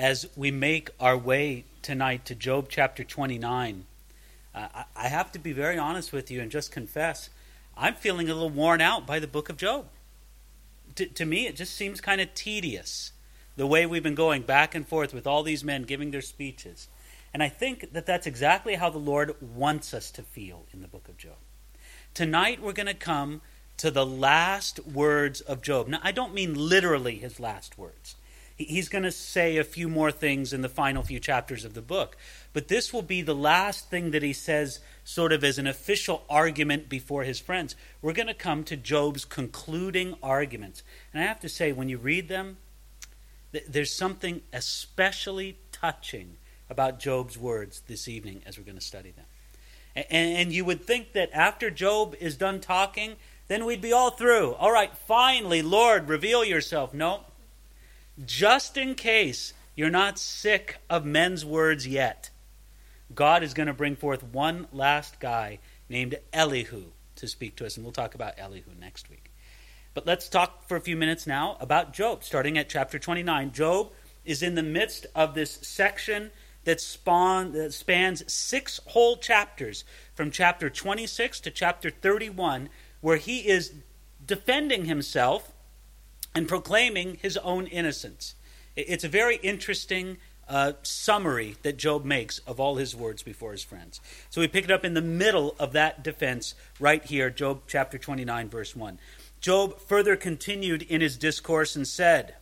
as we make our way tonight to Job chapter 29, uh, I have to be very honest with you and just confess I'm feeling a little worn out by the book of Job. To, to me, it just seems kind of tedious the way we've been going back and forth with all these men giving their speeches. And I think that that's exactly how the Lord wants us to feel in the book of Job. Tonight, we're going to come to the last words of Job. Now, I don't mean literally his last words. He's going to say a few more things in the final few chapters of the book. But this will be the last thing that he says, sort of as an official argument before his friends. We're going to come to Job's concluding arguments. And I have to say, when you read them, there's something especially touching about Job's words this evening as we're going to study them. And, you would think that after Job is done talking, then we'd be all through. All right, finally, Lord, reveal yourself. No. Just in case you're not sick of men's words yet, God is going to bring forth one last guy named Elihu to speak to us, and we'll talk about Elihu next week. But let's talk for a few minutes now about Job, starting at chapter 29. Job is in the midst of this section that, spawn, that spans six whole chapters, from chapter 26 to chapter 31, where he is defending himself and proclaiming his own innocence. It's a very interesting uh, summary that Job makes of all his words before his friends. So we pick it up in the middle of that defense right here, Job chapter 29, verse 1. Job further continued in his discourse and said,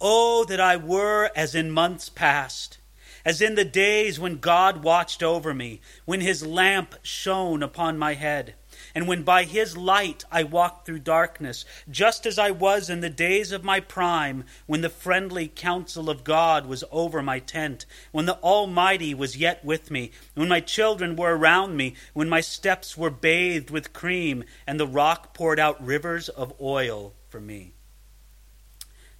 Oh, that I were as in months past, as in the days when God watched over me, when his lamp shone upon my head and when by his light I walked through darkness, just as I was in the days of my prime, when the friendly counsel of God was over my tent, when the Almighty was yet with me, when my children were around me, when my steps were bathed with cream, and the rock poured out rivers of oil for me.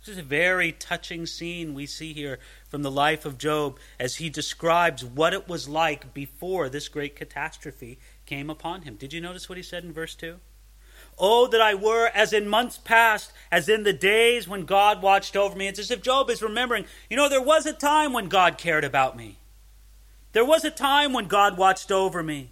This is a very touching scene we see here from the life of Job as he describes what it was like before this great catastrophe came upon him. Did you notice what he said in verse 2? Oh, that I were as in months past, as in the days when God watched over me. It's as if Job is remembering, you know, there was a time when God cared about me. There was a time when God watched over me.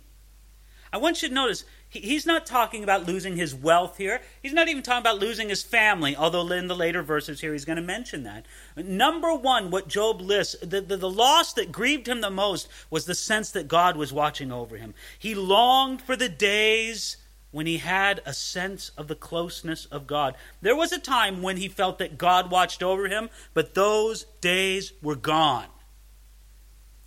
I want you to notice, he's not talking about losing his wealth here. He's not even talking about losing his family, although in the later verses here he's going to mention that. Number one, what Job lists, the, the, the, loss that grieved him the most was the sense that God was watching over him. He longed for the days when he had a sense of the closeness of God. There was a time when he felt that God watched over him, but those days were gone.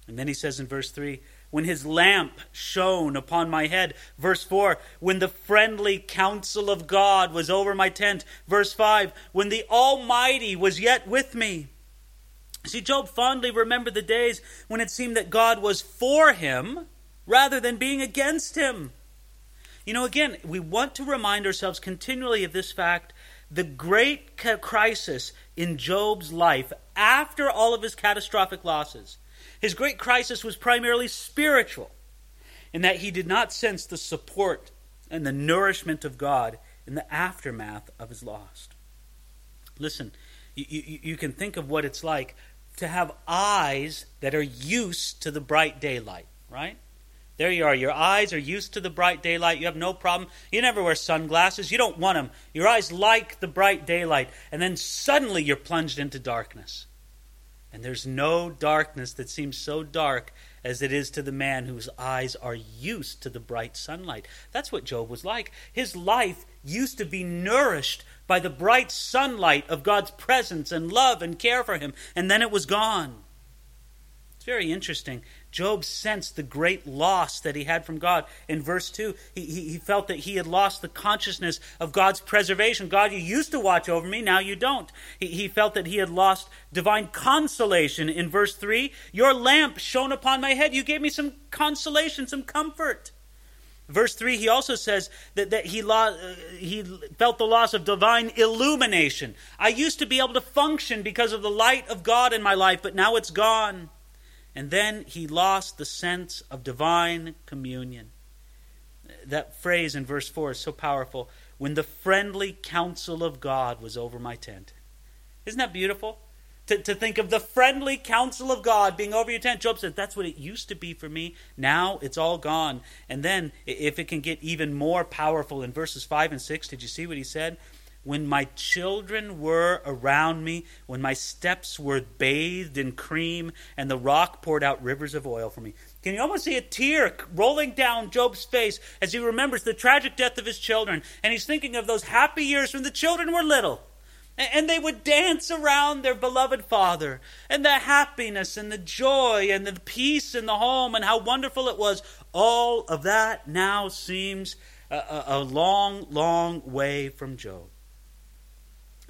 And then he says in verse 3 when his lamp shone upon my head. Verse 4, when the friendly counsel of God was over my tent. Verse 5, when the Almighty was yet with me. See, Job fondly remembered the days when it seemed that God was for him rather than being against him. You know, again, we want to remind ourselves continually of this fact. The great crisis in Job's life after all of his catastrophic losses his great crisis was primarily spiritual, in that he did not sense the support and the nourishment of God in the aftermath of his loss. Listen, you, you, you can think of what it's like to have eyes that are used to the bright daylight, right? There you are. Your eyes are used to the bright daylight. You have no problem. You never wear sunglasses. You don't want them. Your eyes like the bright daylight. And then suddenly you're plunged into darkness. And there's no darkness that seems so dark as it is to the man whose eyes are used to the bright sunlight. That's what Job was like. His life used to be nourished by the bright sunlight of God's presence and love and care for him, and then it was gone. It's very interesting. Job sensed the great loss that he had from God. In verse 2, he, he, felt that he had lost the consciousness of God's preservation. God, you used to watch over me, now you don't. He, he felt that he had lost divine consolation. In verse 3, your lamp shone upon my head. You gave me some consolation, some comfort. Verse 3, he also says that, that he, lo- uh, he felt the loss of divine illumination. I used to be able to function because of the light of God in my life, but now it's gone. And then he lost the sense of divine communion. That phrase in verse 4 is so powerful. When the friendly counsel of God was over my tent. Isn't that beautiful? to, to think of the friendly counsel of God being over your tent. Job says, That's what it used to be for me. Now it's all gone. And then, if it can get even more powerful in verses 5 and 6, did you see what he said? When my children were around me, when my steps were bathed in cream, and the rock poured out rivers of oil for me. Can you almost see a tear rolling down Job's face as he remembers the tragic death of his children? And he's thinking of those happy years when the children were little and they would dance around their beloved father, and the happiness and the joy and the peace in the home, and how wonderful it was. All of that now seems a, a long, long way from Job.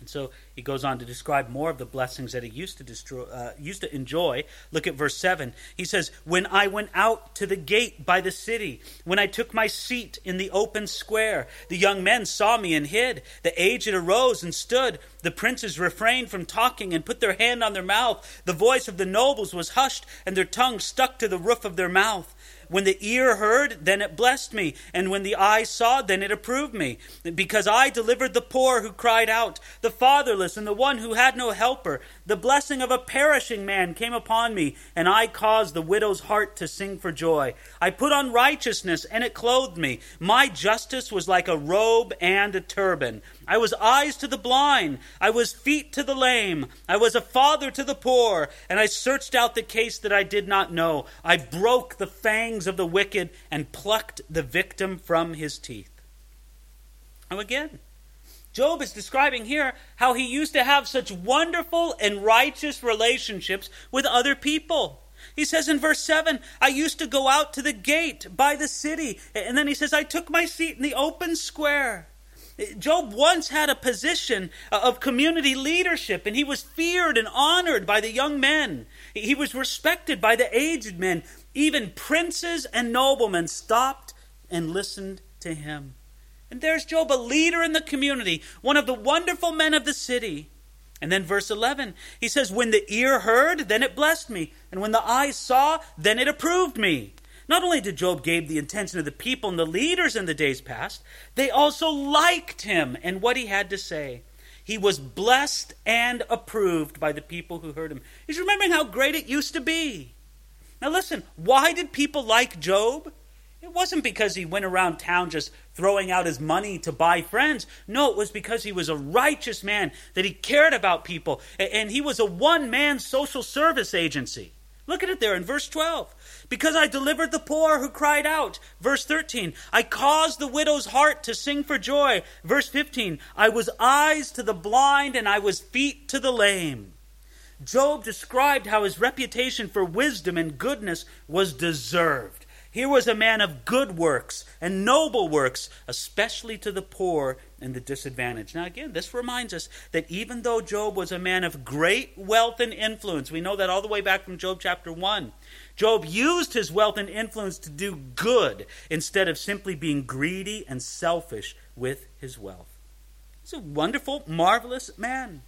So he goes on to describe more of the blessings that he used to destroy, uh, used to enjoy. Look at verse seven. He says, "When I went out to the gate by the city, when I took my seat in the open square, the young men saw me and hid. The aged arose and stood. The princes refrained from talking and put their hand on their mouth. The voice of the nobles was hushed, and their tongue stuck to the roof of their mouth." When the ear heard, then it blessed me. And when the eye saw, then it approved me. Because I delivered the poor who cried out, the fatherless, and the one who had no helper. The blessing of a perishing man came upon me, and I caused the widow's heart to sing for joy. I put on righteousness, and it clothed me. My justice was like a robe and a turban. I was eyes to the blind. I was feet to the lame. I was a father to the poor. And I searched out the case that I did not know. I broke the fangs of the wicked and plucked the victim from his teeth. Now, again, Job is describing here how he used to have such wonderful and righteous relationships with other people. He says in verse 7, I used to go out to the gate by the city. And then he says, I took my seat in the open square. Job once had a position uh, of community leadership, and he was feared and honored by the young men. He was respected by the aged men. Even princes and noblemen stopped and listened to him. And there's Job, a leader in the community, one of the wonderful men of the city. And then verse 11, he says, When the ear heard, then it blessed me. And when the eye saw, then it approved me. Not only did Job gain the attention of the people and the leaders in the days past, they also liked him and what he had to say. He was blessed and approved by the people who heard him. He's remembering how great it used to be. Now, listen, why did people like Job? It wasn't because he went around town just throwing out his money to buy friends. No, it was because he was a righteous man, that he cared about people, and he was a one man social service agency. Look at it there in verse 12. Because I delivered the poor who cried out. Verse 13. I caused the widow's heart to sing for joy. Verse 15. I was eyes to the blind and I was feet to the lame. Job described how his reputation for wisdom and goodness was deserved. Here was a man of good works and noble works, especially to the poor and the disadvantage. Now, again, this reminds us that even though Job was a man of great wealth and influence, we know that all the way back from Job chapter 1, Job used his wealth and influence to do good instead of simply being greedy and selfish with his wealth. He's a wonderful, marvelous man.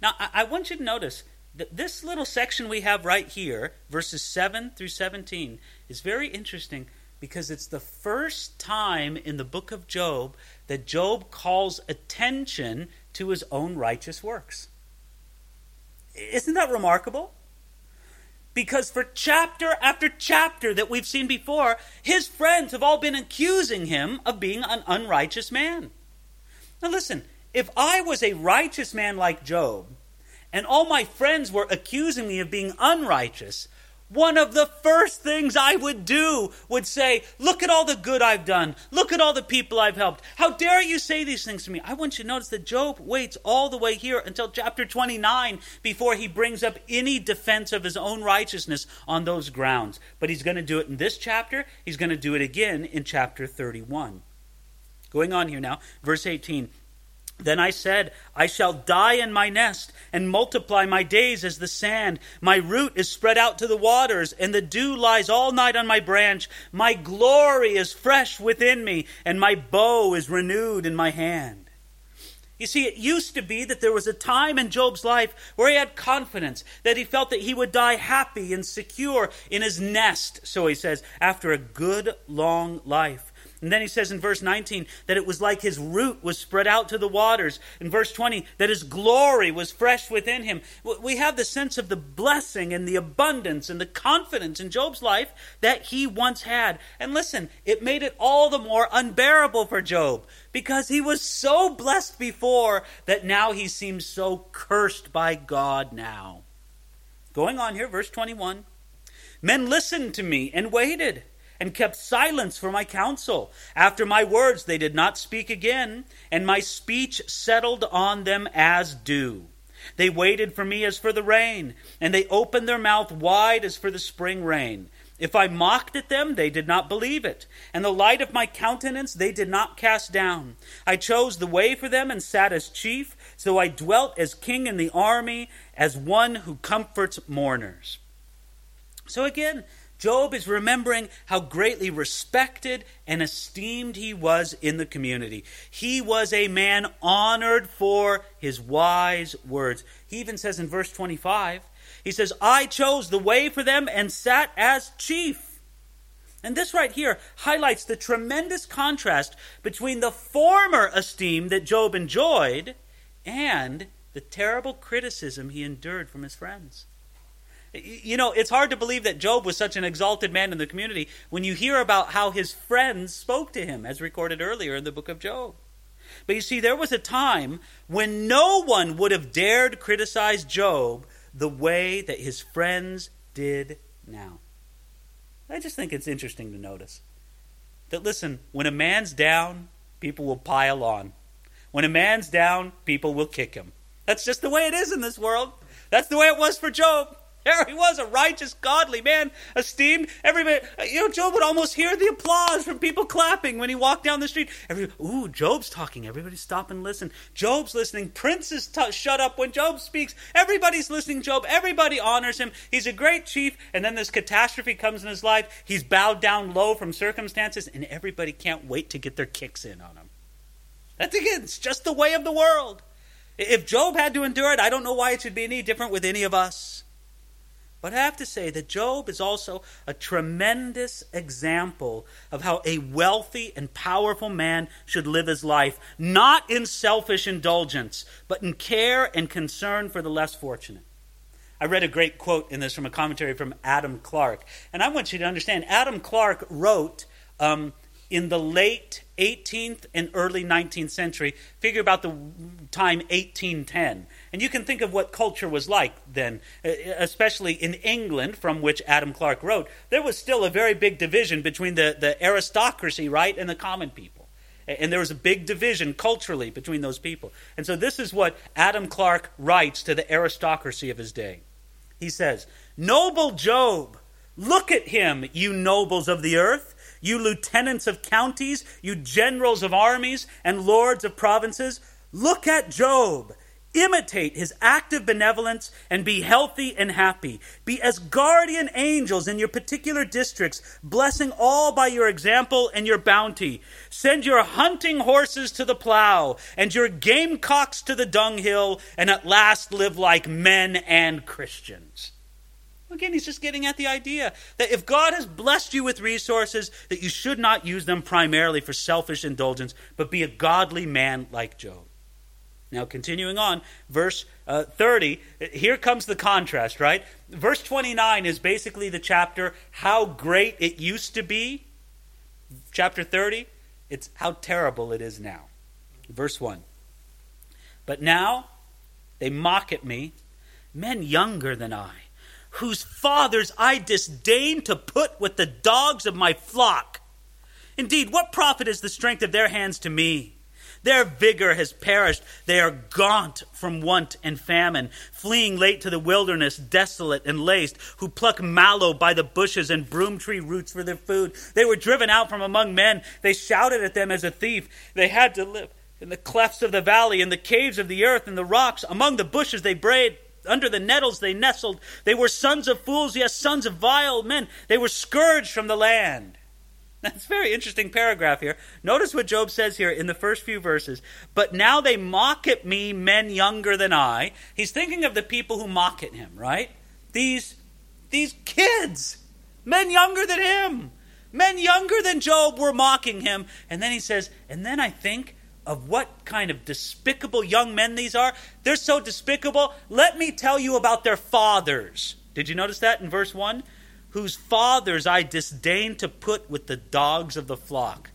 Now, I, want you to notice that this little section we have right here, verses 7 through 17, is very interesting because it's the first time in the book of Job that Job calls attention to his own righteous works. Isn't that remarkable? Because for chapter after chapter that we've seen before, his friends have all been accusing him of being an unrighteous man. Now, listen, if I was a righteous man like Job, and all my friends were accusing me of being unrighteous, one of the first things I would do would say, Look at all the good I've done. Look at all the people I've helped. How dare you say these things to me? I want you to notice that Job waits all the way here until chapter 29 before he brings up any defense of his own righteousness on those grounds. But he's going to do it in this chapter, he's going to do it again in chapter 31. Going on here now, verse 18. Then I said, I shall die in my nest and multiply my days as the sand. My root is spread out to the waters, and the dew lies all night on my branch. My glory is fresh within me, and my bow is renewed in my hand. You see, it used to be that there was a time in Job's life where he had confidence, that he felt that he would die happy and secure in his nest, so he says, after a good long life. And then he says in verse 19 that it was like his root was spread out to the waters. In verse 20, that his glory was fresh within him. We have the sense of the blessing and the abundance and the confidence in Job's life that he once had. And listen, it made it all the more unbearable for Job because he was so blessed before that now he seems so cursed by God now. Going on here, verse 21 Men listened to me and waited and kept silence for my counsel. After my words they did not speak again, and my speech settled on them as dew. They waited for me as for the rain, and they opened their mouth wide as for the spring rain. If I mocked at them, they did not believe it, and the light of my countenance they did not cast down. I chose the way for them and sat as chief, so I dwelt as king in the army, as one who comforts mourners. So again, Job is remembering how greatly respected and esteemed he was in the community. He was a man honored for his wise words. He even says in verse 25, he says, I chose the way for them and sat as chief. And this right here highlights the tremendous contrast between the former esteem that Job enjoyed and the terrible criticism he endured from his friends. You know, it's hard to believe that Job was such an exalted man in the community when you hear about how his friends spoke to him, as recorded earlier in the book of Job. But you see, there was a time when no one would have dared criticize Job the way that his friends did now. I just think it's interesting to notice that, listen, when a man's down, people will pile on. When a man's down, people will kick him. That's just the way it is in this world. That's the way it was for Job. There he was, a righteous, godly man, esteemed. Everybody, you know, Job would almost hear the applause from people clapping when he walked down the street. Everybody, ooh, Job's talking. Everybody stop and listen. Job's listening. Princes t- shut up when Job speaks. Everybody's listening Job. Everybody honors him. He's a great chief. And then this catastrophe comes in his life. He's bowed down low from circumstances, and everybody can't wait to get their kicks in on him. That's again, it's just the way of the world. If Job had to endure it, I don't know why it should be any different with any of us. But I have to say that Job is also a tremendous example of how a wealthy and powerful man should live his life, not in selfish indulgence, but in care and concern for the less fortunate. I read a great quote in this from a commentary from Adam Clarke. And I want you to understand Adam Clarke wrote um, in the late 18th and early 19th century, figure about the time 1810. And you can think of what culture was like then, especially in England, from which Adam Clarke wrote. There was still a very big division between the, the aristocracy, right, and the common people. And there was a big division culturally between those people. And so this is what Adam Clarke writes to the aristocracy of his day. He says, Noble Job, look at him, you nobles of the earth you lieutenants of counties, you generals of armies, and lords of provinces, look at Job. Imitate his active benevolence and be healthy and happy. Be as guardian angels in your particular districts, blessing all by your example and your bounty. Send your hunting horses to the plow and your gamecocks to the dunghill, and at last live like men and Christians. Again, he's just getting at the idea that if God has blessed you with resources, that you should not use them primarily for selfish indulgence, but be a godly man like Job. Now, continuing on, verse uh, 30, here comes the contrast, right? Verse 29 is basically the chapter, How Great It Used to Be. Chapter 30, it's how terrible it is now. Verse 1. But now they mock at me, men younger than I whose fathers I disdain to put with the dogs of my flock. Indeed, what profit is the strength of their hands to me? Their vigor has perished. They are gaunt from want and famine, fleeing late to the wilderness, desolate and laced, who pluck mallow by the bushes and broom tree roots for their food. They were driven out from among men. They shouted at them as a thief. They had to live in the clefts of the valley, in the caves of the earth, in the rocks. Among the bushes they brayed under the nettles they nestled. They were sons of fools, yes, sons of vile men. They were scourged from the land. That's a very interesting paragraph here. Notice what Job says here in the first few verses. But now they mock at me, men younger than I. He's thinking of the people who mock at him, right? These, these kids, men younger than him Men younger than Job were mocking him. And then he says, And then I think of what kind of despicable young men these are. They're so despicable. Let me tell you about their fathers. Did you notice that in verse 1? Whose fathers I disdain to put with the dogs of the flock.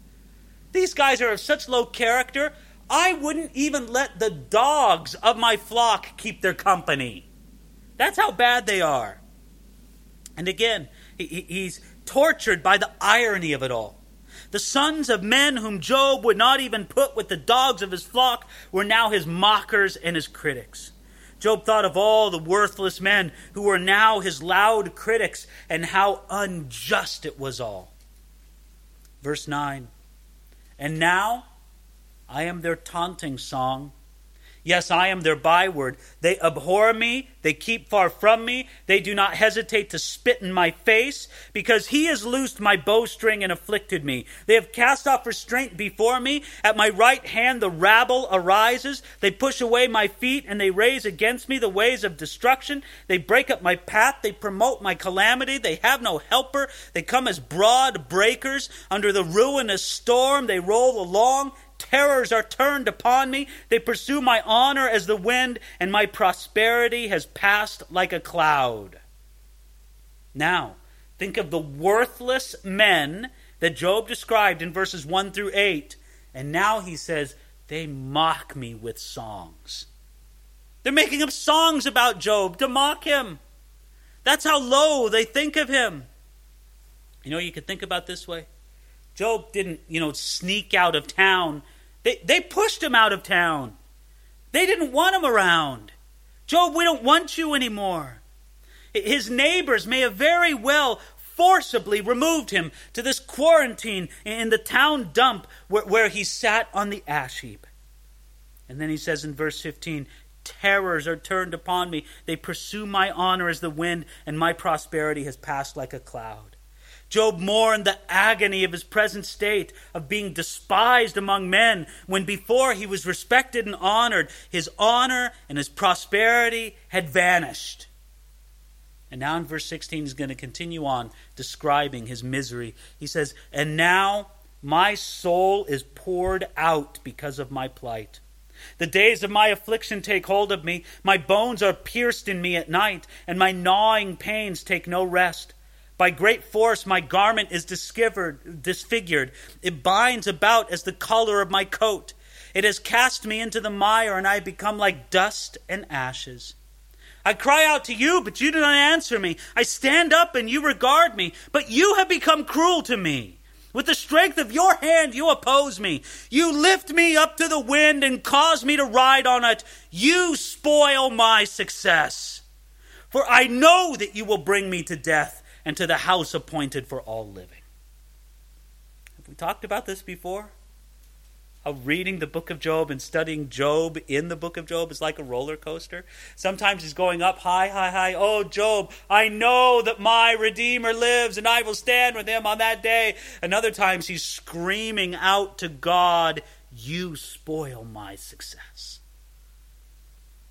These guys are of such low character, I wouldn't even let the dogs of my flock keep their company. That's how bad they are. And again, he, he's tortured by the irony of it all. The sons of men whom Job would not even put with the dogs of his flock were now his mockers and his critics. Job thought of all the worthless men who were now his loud critics and how unjust it was all. Verse 9 And now I am their taunting song Yes, I am their byword. They abhor me. They keep far from me. They do not hesitate to spit in my face, because he has loosed my bowstring and afflicted me. They have cast off restraint before me. At my right hand the rabble arises. They push away my feet, and they raise against me the ways of destruction. They break up my path. They promote my calamity. They have no helper. They come as broad breakers. Under the ruinous storm they roll along terrors are turned upon me. They pursue my honor as the wind, and my prosperity has passed like a cloud. Now, think of the worthless men that Job described in verses 1 through 8. And now he says, They mock me with songs. They're making up songs about Job to mock him. That's how low they think of him. You know, you could think about this way. Job didn't, you know, sneak out of town they, they pushed him out of town. They didn't want him around. Job, we don't want you anymore. His neighbors may have very well forcibly removed him to this quarantine in the town dump where, where he sat on the ash heap. And then he says in verse 15, Terrors are turned upon me. They pursue my honor as the wind, and my prosperity has passed like a cloud. Job mourned the agony of his present state of being despised among men when before he was respected and honored. His honor and his prosperity had vanished. And now in verse 16, he's going to continue on describing his misery. He says, And now my soul is poured out because of my plight. The days of my affliction take hold of me. My bones are pierced in me at night, and my gnawing pains take no rest. By great force, my garment is disfigured. It binds about as the collar of my coat. It has cast me into the mire, and I become like dust and ashes. I cry out to you, but you do not answer me. I stand up, and you regard me, but you have become cruel to me. With the strength of your hand, you oppose me. You lift me up to the wind and cause me to ride on it. You spoil my success. For I know that you will bring me to death and to the house appointed for all living. Have we talked about this before? How reading the book of Job and studying Job in the book of Job is like a roller coaster. Sometimes he's going up high, high, high. Oh, Job, I know that my Redeemer lives and I will stand with him on that day. And other times he's screaming out to God, You spoil my success.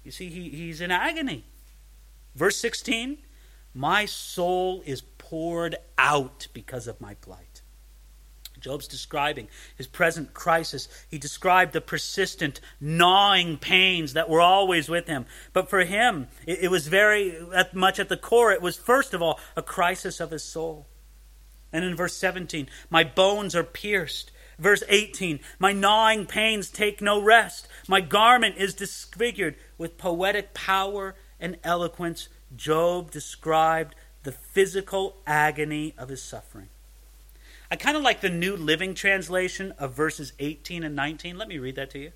You see, he, he's in agony. Verse 16 my soul is poured out because of my plight. Job's describing his present crisis. He described the persistent, gnawing pains that were always with him. But for him, it, it was very much at the core, it was first of all a crisis of his soul. And in verse 17, my bones are pierced. Verse 18, my gnawing pains take no rest. My garment is disfigured with poetic power and eloquence Job described the physical agony of his suffering. I kind of like the New Living Translation of verses 18 and 19. Let me read that to you.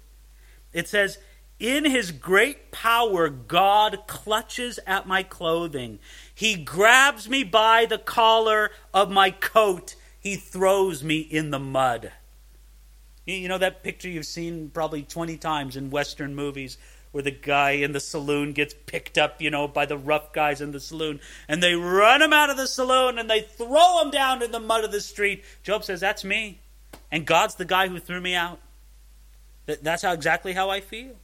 It says, In his great power, God clutches at my clothing. He grabs me by the collar of my coat. He throws me in the mud. You know that picture you've seen probably 20 times in Western movies where the guy in the saloon gets picked up, you know, by the rough guys in the saloon, and they run him out of the saloon and they throw him down in the mud of the street. Job says, That's me. And God's the guy who threw me out. That's how exactly how I feel.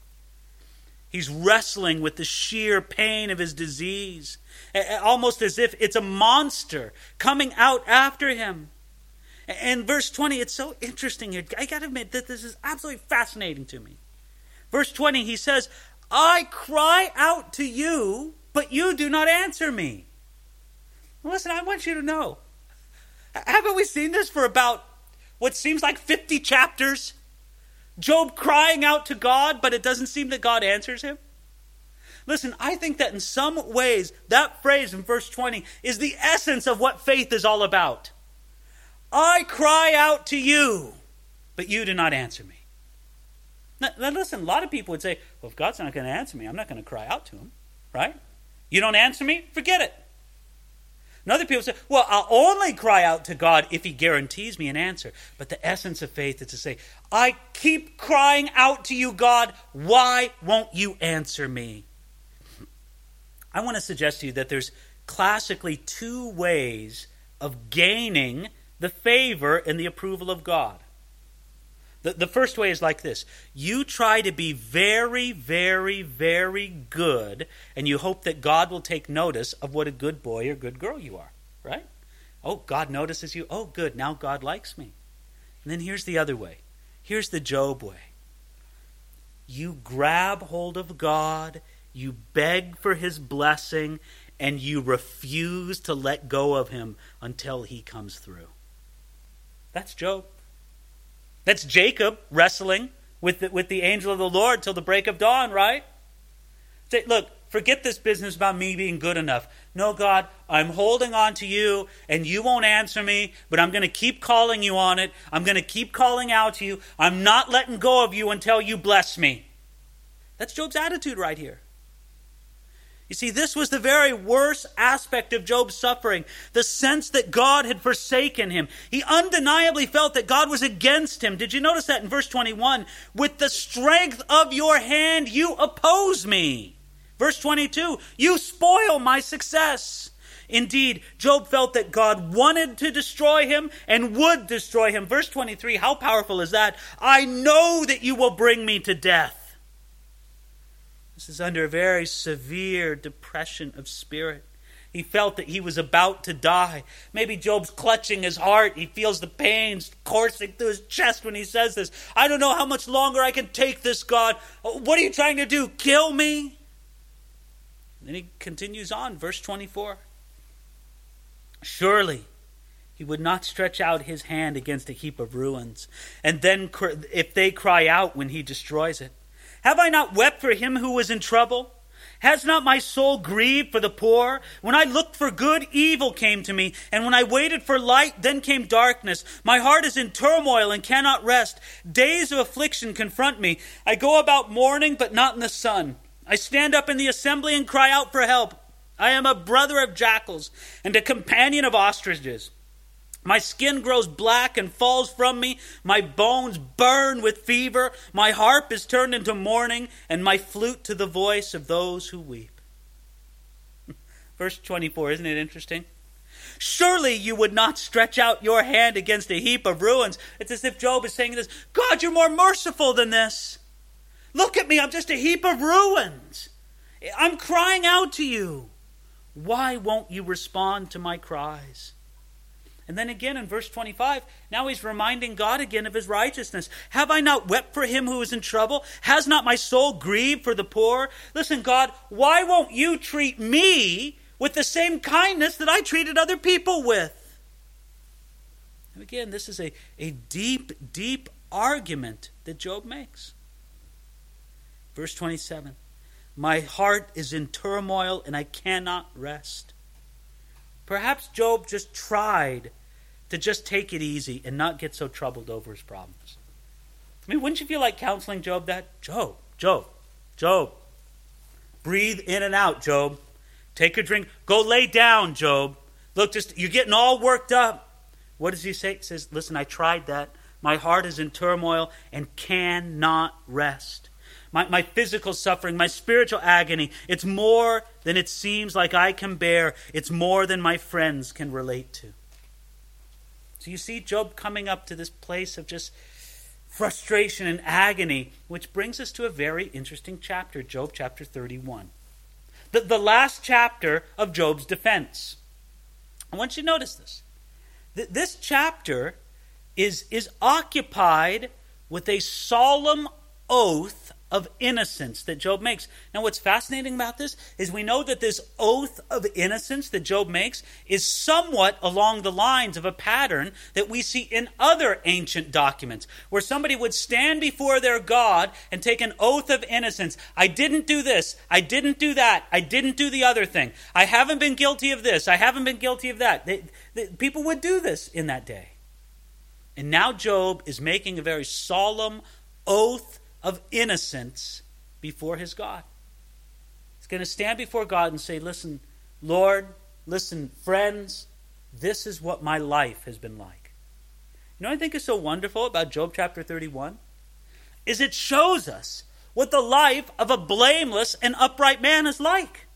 He's wrestling with the sheer pain of his disease, almost as if it's a monster coming out after him. And verse 20, it's so interesting here. I got to admit that this is absolutely fascinating to me. Verse 20, he says, I cry out to you, but you do not answer me. Listen, I want you to know. Haven't we seen this for about what seems like 50 chapters? Job crying out to God, but it doesn't seem that God answers him. Listen, I think that in some ways, that phrase in verse 20 is the essence of what faith is all about. I cry out to you, but you do not answer me. Now, listen, a lot of people would say, well, if God's not going to answer me, I'm not going to cry out to him, right? You don't answer me? Forget it. And other people say, well, I'll only cry out to God if He guarantees me an answer. But the essence of faith is to say, I keep crying out to you, God. Why won't you answer me? I want to suggest to you that there's classically two ways of gaining the favor and the approval of God. The, the first way is like this you try to be very, very, very good, and you hope that God will take notice of what a good boy or good girl you are, right? Oh, God notices you. Oh, good. Now God likes me. And then here's the other way. Here's the Job way. You grab hold of God, you beg for his blessing, and you refuse to let go of him until he comes through. That's Job. That's Jacob wrestling with the, with the angel of the Lord till the break of dawn, right? Say, look, forget this business about me being good enough. No, God, I'm holding on to you, and you won't answer me, but I'm going to keep calling you on it. I'm going to keep calling out to you. I'm not letting go of you until you bless me. That's Job's attitude right here. You see, this was the very worst aspect of Job's suffering the sense that God had forsaken him. He undeniably felt that God was against him. Did you notice that in verse 21? With the strength of your hand, you oppose me. Verse 22, you spoil my success. Indeed, Job felt that God wanted to destroy him and would destroy him. Verse 23, how powerful is that? I know that you will bring me to death. This is under a very severe depression of spirit. He felt that he was about to die. Maybe Job's clutching his heart. He feels the pains coursing through his chest when he says this. I don't know how much longer I can take this, God. What are you trying to do? Kill me? And then he continues on, verse 24. Surely he would not stretch out his hand against a heap of ruins, and then if they cry out when he destroys it. Have I not wept for him who was in trouble? Has not my soul grieved for the poor? When I looked for good, evil came to me. And when I waited for light, then came darkness. My heart is in turmoil and cannot rest. Days of affliction confront me. I go about mourning, but not in the sun. I stand up in the assembly and cry out for help. I am a brother of jackals and a companion of ostriches. My skin grows black and falls from me. My bones burn with fever. My harp is turned into mourning, and my flute to the voice of those who weep. Verse 24, isn't it interesting? Surely you would not stretch out your hand against a heap of ruins. It's as if Job is saying this God, you're more merciful than this. Look at me, I'm just a heap of ruins. I'm crying out to you. Why won't you respond to my cries? And then again in verse 25, now he's reminding God again of his righteousness. Have I not wept for him who is in trouble? Has not my soul grieved for the poor? Listen, God, why won't you treat me with the same kindness that I treated other people with? And again, this is a, a deep, deep argument that Job makes. Verse 27 My heart is in turmoil and I cannot rest. Perhaps Job just tried to just take it easy and not get so troubled over his problems. I mean, wouldn't you feel like counseling Job that? Job, Job, Job. Breathe in and out, Job. Take a drink. Go lay down, Job. Look, just you're getting all worked up. What does he say? He says, Listen, I tried that. My heart is in turmoil and cannot rest. My, my physical suffering, my spiritual agony, it's more than it seems like I can bear. It's more than my friends can relate to. So you see Job coming up to this place of just frustration and agony, which brings us to a very interesting chapter, Job chapter 31. The, the last chapter of Job's defense. I want you to notice this. This chapter is, is occupied with a solemn oath of innocence that Job makes. Now, what's fascinating about this is we know that this oath of innocence that Job makes is somewhat along the lines of a pattern that we see in other ancient documents, where somebody would stand before their God and take an oath of innocence. I didn't do this. I didn't do that. I didn't do the other thing. I haven't been guilty of this. I haven't been guilty of that. They, they, people would do this in that day. And now Job is making a very solemn oath of innocence before his God. He's going to stand before God and say, Listen, Lord, listen, friends, this is what my life has been like. You know I think is so wonderful about Job chapter 31? Is it shows us what the life of a blameless and upright man is like.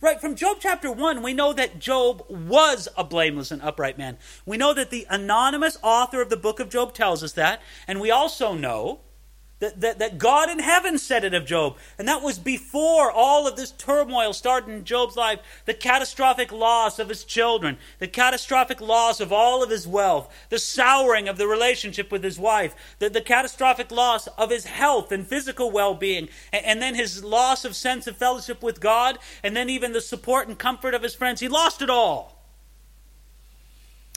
Right, from Job chapter 1, we know that Job was a blameless and upright man. We know that the anonymous author of the book of Job tells us that, and we also know that, that, that God in heaven said it of Job. And that was before all of this turmoil started in Job's life. The catastrophic loss of his children, the catastrophic loss of all of his wealth, the souring of the relationship with his wife, the, the catastrophic loss of his health and physical well being, and, and then his loss of sense of fellowship with God, and then even the support and comfort of his friends. He lost it all.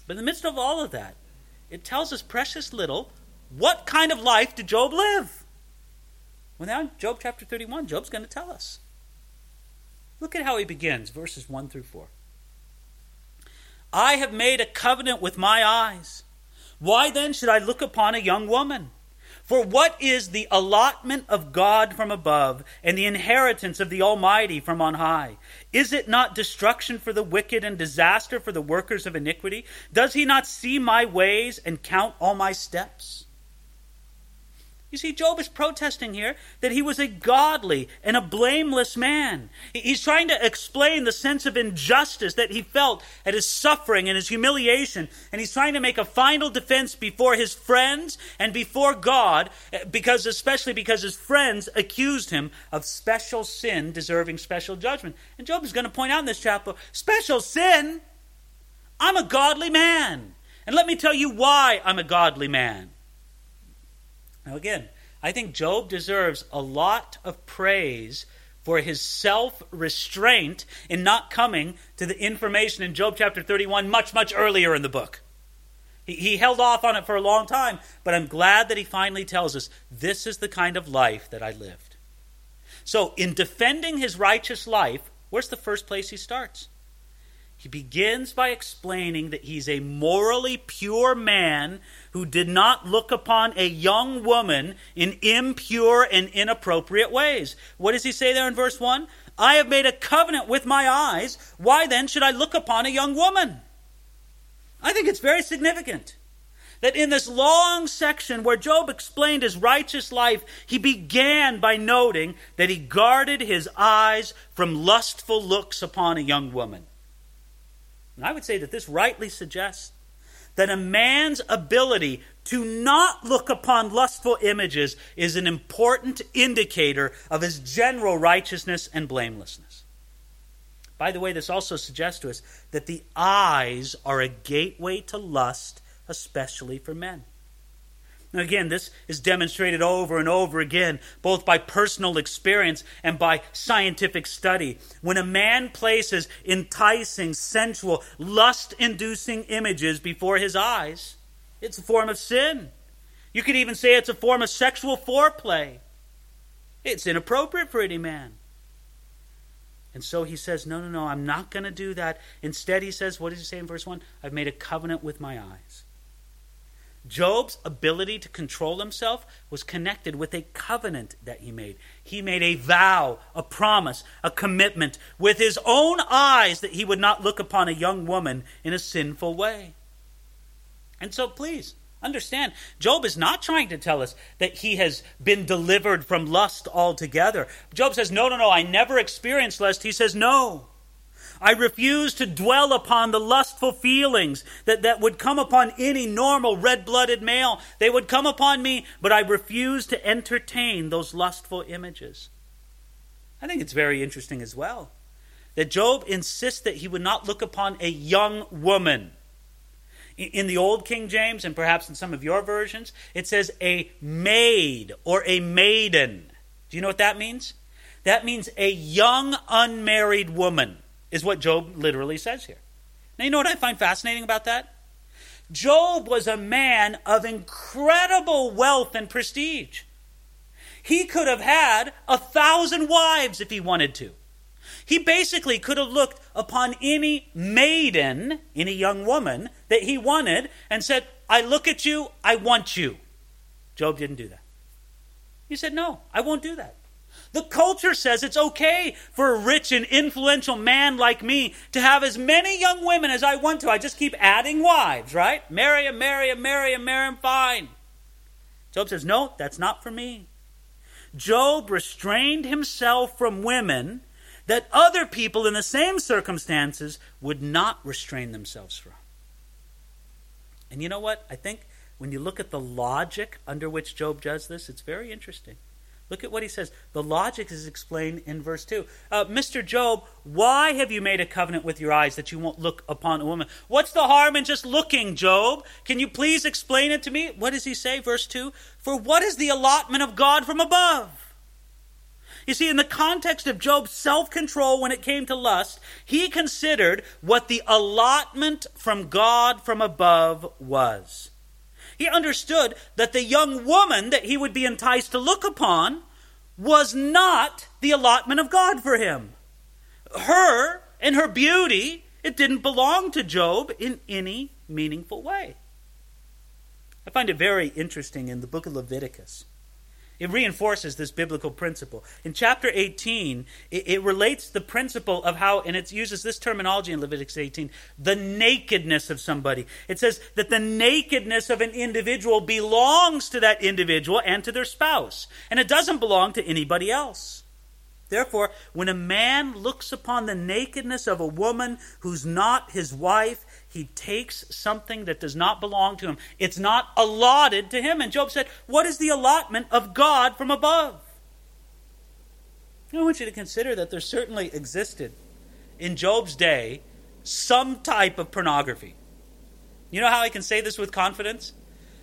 But in the midst of all of that, it tells us precious little what kind of life did Job live? Well, now, in Job chapter 31, Job's going to tell us. Look at how he begins, verses 1 through 4. I have made a covenant with my eyes. Why then should I look upon a young woman? For what is the allotment of God from above, and the inheritance of the Almighty from on high? Is it not destruction for the wicked and disaster for the workers of iniquity? Does he not see my ways and count all my steps? You see, Job is protesting here that he was a godly and a blameless man. He's trying to explain the sense of injustice that he felt at his suffering and his humiliation. And he's trying to make a final defense before his friends and before God, eh, because, especially because his friends accused him of special sin deserving special judgment. And Job is going to point out in this chapter special sin? I'm a godly man. And let me tell you why I'm a godly man. Now, again, I think Job deserves a lot of praise for his self restraint in not coming to the information in Job chapter 31 much, much earlier in the book. He, he held off on it for a long time, but I'm glad that he finally tells us this is the kind of life that I lived. So, in defending his righteous life, where's the first place he starts? He begins by explaining that he's a morally pure man who did not look upon a young woman in impure and inappropriate ways. What does he say there in verse 1? I have made a covenant with my eyes. Why then should I look upon a young woman? I think it's very significant that in this long section where Job explained his righteous life, he began by noting that he guarded his eyes from lustful looks upon a young woman. And I would say that this rightly suggests that a man's ability to not look upon lustful images is an important indicator of his general righteousness and blamelessness. By the way, this also suggests to us that the eyes are a gateway to lust, especially for men. Now, again, this is demonstrated over and over again, both by personal experience and by scientific study. When a man places enticing, sensual, lust inducing images before his eyes, it's a form of sin. You could even say it's a form of sexual foreplay. It's inappropriate for any man. And so he says, No, no, no, I'm not going to do that. Instead, he says, What does he say in verse 1? I've made a covenant with my eyes. Job's ability to control himself was connected with a covenant that he made. He made a vow, a promise, a commitment with his own eyes that he would not look upon a young woman in a sinful way. And so, please, understand, Job is not trying to tell us that he has been delivered from lust altogether. Job says, No, no, no, I never experienced lust. He says, No. I refuse to dwell upon the lustful feelings that, that would come upon any normal red blooded male. They would come upon me, but I refuse to entertain those lustful images. I think it's very interesting as well that Job insists that he would not look upon a young woman. In the Old King James, and perhaps in some of your versions, it says a maid or a maiden. Do you know what that means? That means a young unmarried woman, is what Job literally says here. Now, you know what I find fascinating about that? Job was a man of incredible wealth and prestige. He could have had a thousand wives if he wanted to. He basically could have looked upon any maiden, any young woman that he wanted, and said, I look at you, I want you. Job didn't do that. He said, No, I won't do that. The culture says it's okay for a rich and influential man like me to have as many young women as I want to. I just keep adding wives, right? Marry him, marry him, marry him, marry him, fine. Job says, No, that's not for me. Job restrained himself from women that other people in the same circumstances would not restrain themselves from. And you know what? I think when you look at the logic under which Job does this, it's very interesting. Look at what he says. The logic is explained in verse 2. Uh, Mr. Job, why have you made a covenant with your eyes that you won't look upon a woman? What's the harm in just looking, Job? Can you please explain it to me? What does he say, verse 2? For what is the allotment of God from above? You see, in the context of Job's self control when it came to lust, he considered what the allotment from God from above was. He understood that the young woman that he would be enticed to look upon was not the allotment of God for him. Her and her beauty, it didn't belong to Job in any meaningful way. I find it very interesting in the book of Leviticus. It reinforces this biblical principle. In chapter 18, it, it, relates the principle of how, and it uses this terminology in Leviticus 18, the nakedness of somebody. It says that the nakedness of an individual belongs to that individual and to their spouse, and it doesn't belong to anybody else. Therefore, when a man looks upon the nakedness of a woman who's not his wife, he takes something that does not belong to him. It's not allotted to him. And Job said, What is the allotment of God from above? I want you to consider that there certainly existed in Job's day some type of pornography. You know how I can say this with confidence?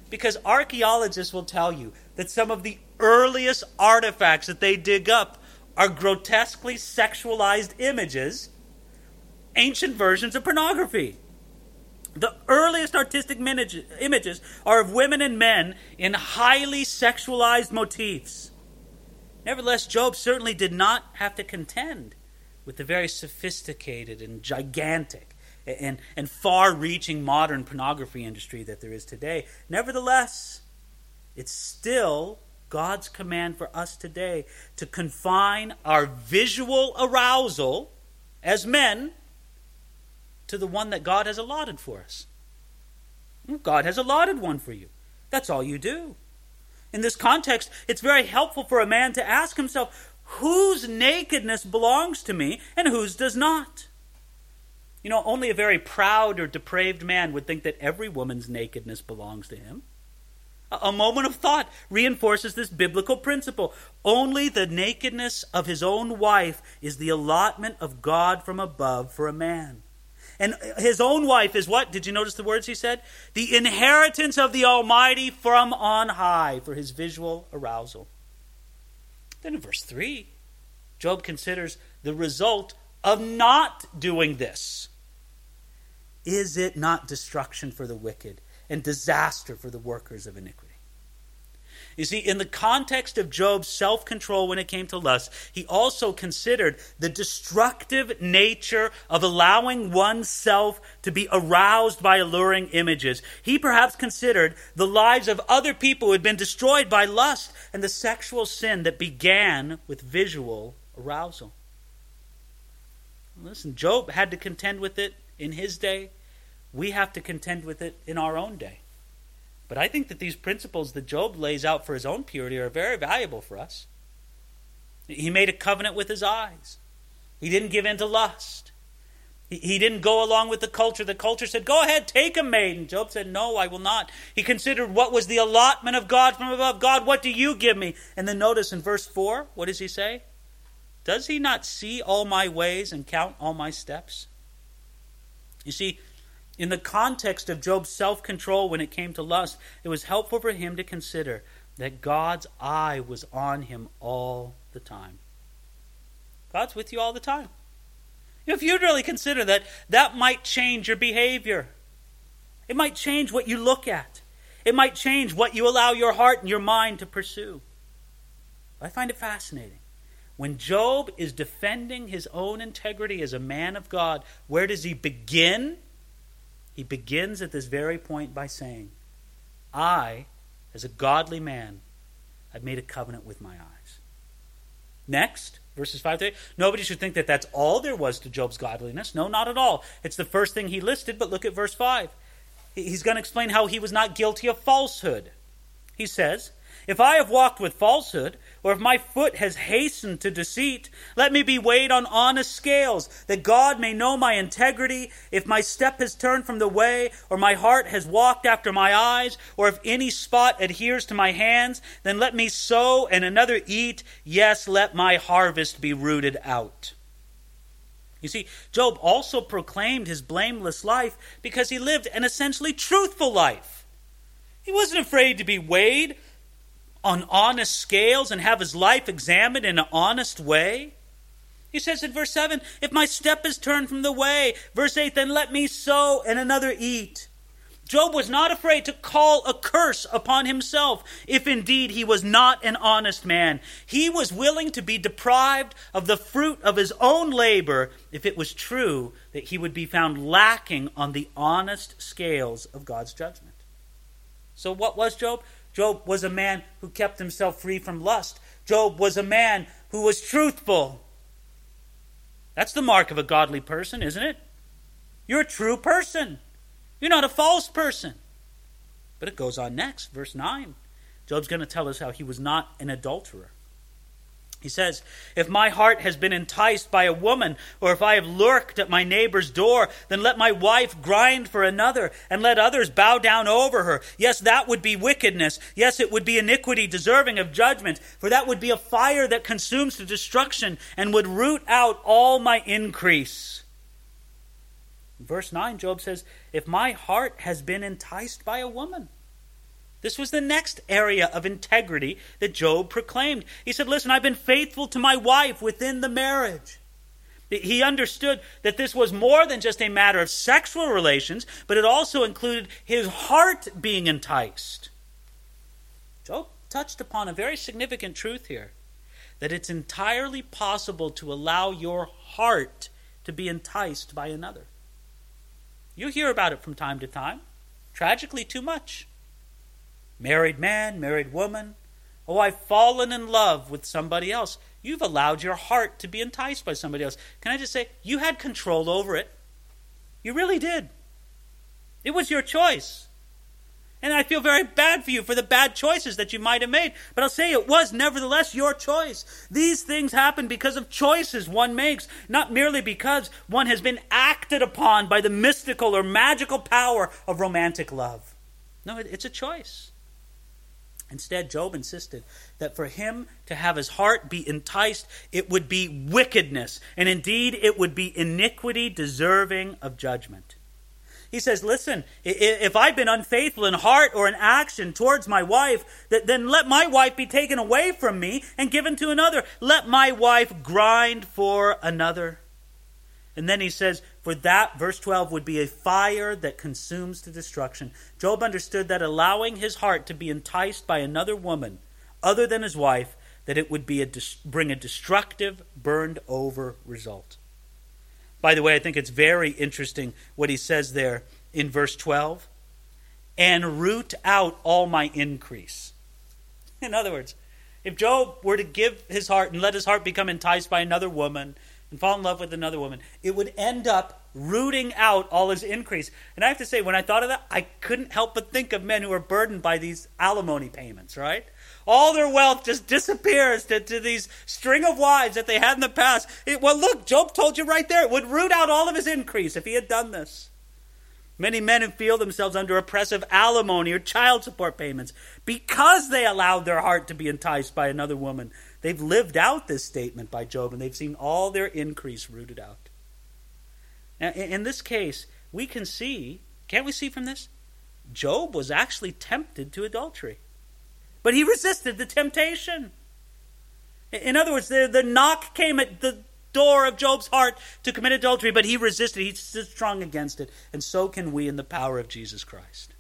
Because archaeologists will tell you that some of the earliest artifacts that they dig up are grotesquely sexualized images, ancient versions of pornography. The earliest artistic images are of women and men in highly sexualized motifs. Nevertheless, Job certainly did not have to contend with the very sophisticated and gigantic and, and far reaching modern pornography industry that there is today. Nevertheless, it's still God's command for us today to confine our visual arousal as men to the one that God has allotted for us. God has allotted one for you. That's all you do. In this context, it's very helpful for a man to ask himself, whose nakedness belongs to me and whose does not? You know, only a very proud or depraved man would think that every woman's nakedness belongs to him. A moment of thought reinforces this biblical principle. Only the nakedness of his own wife is the allotment of God from above for a man. And his own wife is what? Did you notice the words he said? The inheritance of the Almighty from on high for his visual arousal. Then in verse 3, Job considers the result of not doing this. Is it not destruction for the wicked and disaster for the workers of iniquity? You see, in the context of Job's self control when it came to lust, he also considered the destructive nature of allowing oneself to be aroused by alluring images. He perhaps considered the lives of other people who had been destroyed by lust and the sexual sin that began with visual arousal. Listen, Job had to contend with it in his day. We have to contend with it in our own day. But I think that these principles that Job lays out for his own purity are very valuable for us. He made a covenant with his eyes. He didn't give in to lust. He, he didn't go along with the culture. The culture said, Go ahead, take a maiden. Job said, No, I will not. He considered what was the allotment of God from above. God, what do you give me? And then notice in verse 4, what does he say? Does he not see all my ways and count all my steps? You see, In the context of Job's self control when it came to lust, it was helpful for him to consider that God's eye was on him all the time. God's with you all the time. If you'd really consider that, that might change your behavior. It might change what you look at. It might change what you allow your heart and your mind to pursue. I find it fascinating. When Job is defending his own integrity as a man of God, where does he begin? He begins at this very point by saying, I, as a godly man, have made a covenant with my eyes. Next, verses 5 to 8. Nobody should think that that's all there was to Job's godliness. No, not at all. It's the first thing he listed, but look at verse 5. He's going to explain how he was not guilty of falsehood. He says, If I have walked with falsehood, or if my foot has hastened to deceit, let me be weighed on honest scales, that God may know my integrity. If my step has turned from the way, or my heart has walked after my eyes, or if any spot adheres to my hands, then let me sow and another eat. Yes, let my harvest be rooted out. You see, Job also proclaimed his blameless life because he lived an essentially truthful life. He wasn't afraid to be weighed on honest scales and have his life examined in an honest way. He says in verse 7 If my step is turned from the way, verse 8, then let me sow and another eat. Job was not afraid to call a curse upon himself if indeed he was not an honest man. He was willing to be deprived of the fruit of his own labor if it was true that he would be found lacking on the honest scales of God's judgment. So, what was Job? Job was a man who kept himself free from lust. Job was a man who was truthful. That's the mark of a godly person, isn't it? You're a true person. You're not a false person. But it goes on next, verse 9. Job's going to tell us how he was not an adulterer. He says, If my heart has been enticed by a woman, or if I have lurked at my neighbor's door, then let my wife grind for another, and let others bow down over her. Yes, that would be wickedness. Yes, it would be iniquity deserving of judgment, for that would be a fire that consumes to destruction and would root out all my increase. verse 9, Job says, If my heart has been enticed by a woman, this was the next area of integrity that Job proclaimed. He said, Listen, I've been faithful to my wife within the marriage. He understood that this was more than just a matter of sexual relations, but it also included his heart being enticed. Job touched upon a very significant truth here that it's entirely possible to allow your heart to be enticed by another. You hear about it from time to time, tragically, too much. Married man, married woman. Oh, I've fallen in love with somebody else. You've allowed your heart to be enticed by somebody else. Can I just say, you had control over it? You really did. It was your choice. And I feel very bad for you for the bad choices that you might have made. But I'll say it was nevertheless your choice. These things happen because of choices one makes, not merely because one has been acted upon by the mystical or magical power of romantic love. No, it's a choice. Instead, Job insisted that for him to have his heart be enticed, it would be wickedness, and indeed it would be iniquity deserving of judgment. He says, Listen, if I've been unfaithful in heart or in action towards my wife, then let my wife be taken away from me and given to another. Let my wife grind for another. And then he says, For that, verse 12, would be a fire that consumes to destruction. Job understood that allowing his heart to be enticed by another woman, other than his wife, that it would be a, bring a destructive, burned over result. By the way, I think it's very interesting what he says there in verse 12 and root out all my increase. In other words, if Job were to give his heart and let his heart become enticed by another woman, and fall in love with another woman, it would end up rooting out all his increase. And I have to say, when I thought of that, I couldn't help but think of men who are burdened by these alimony payments, right? All their wealth just disappears to, to these string of wives that they had in the past. It, well, look, Job told you right there, it would root out all of his increase if he had done this. Many men who feel themselves under oppressive alimony or child support payments because they allowed their heart to be enticed by another woman They've lived out this statement by Job and they've seen all their increase rooted out. Now, in this case, we can see Can't we see from this? Job was actually tempted to adultery, but he resisted the temptation. In other words, the, the knock came at the door of Job's heart to commit adultery, but he resisted. He stood strong against it. And so can we in the power of Jesus Christ.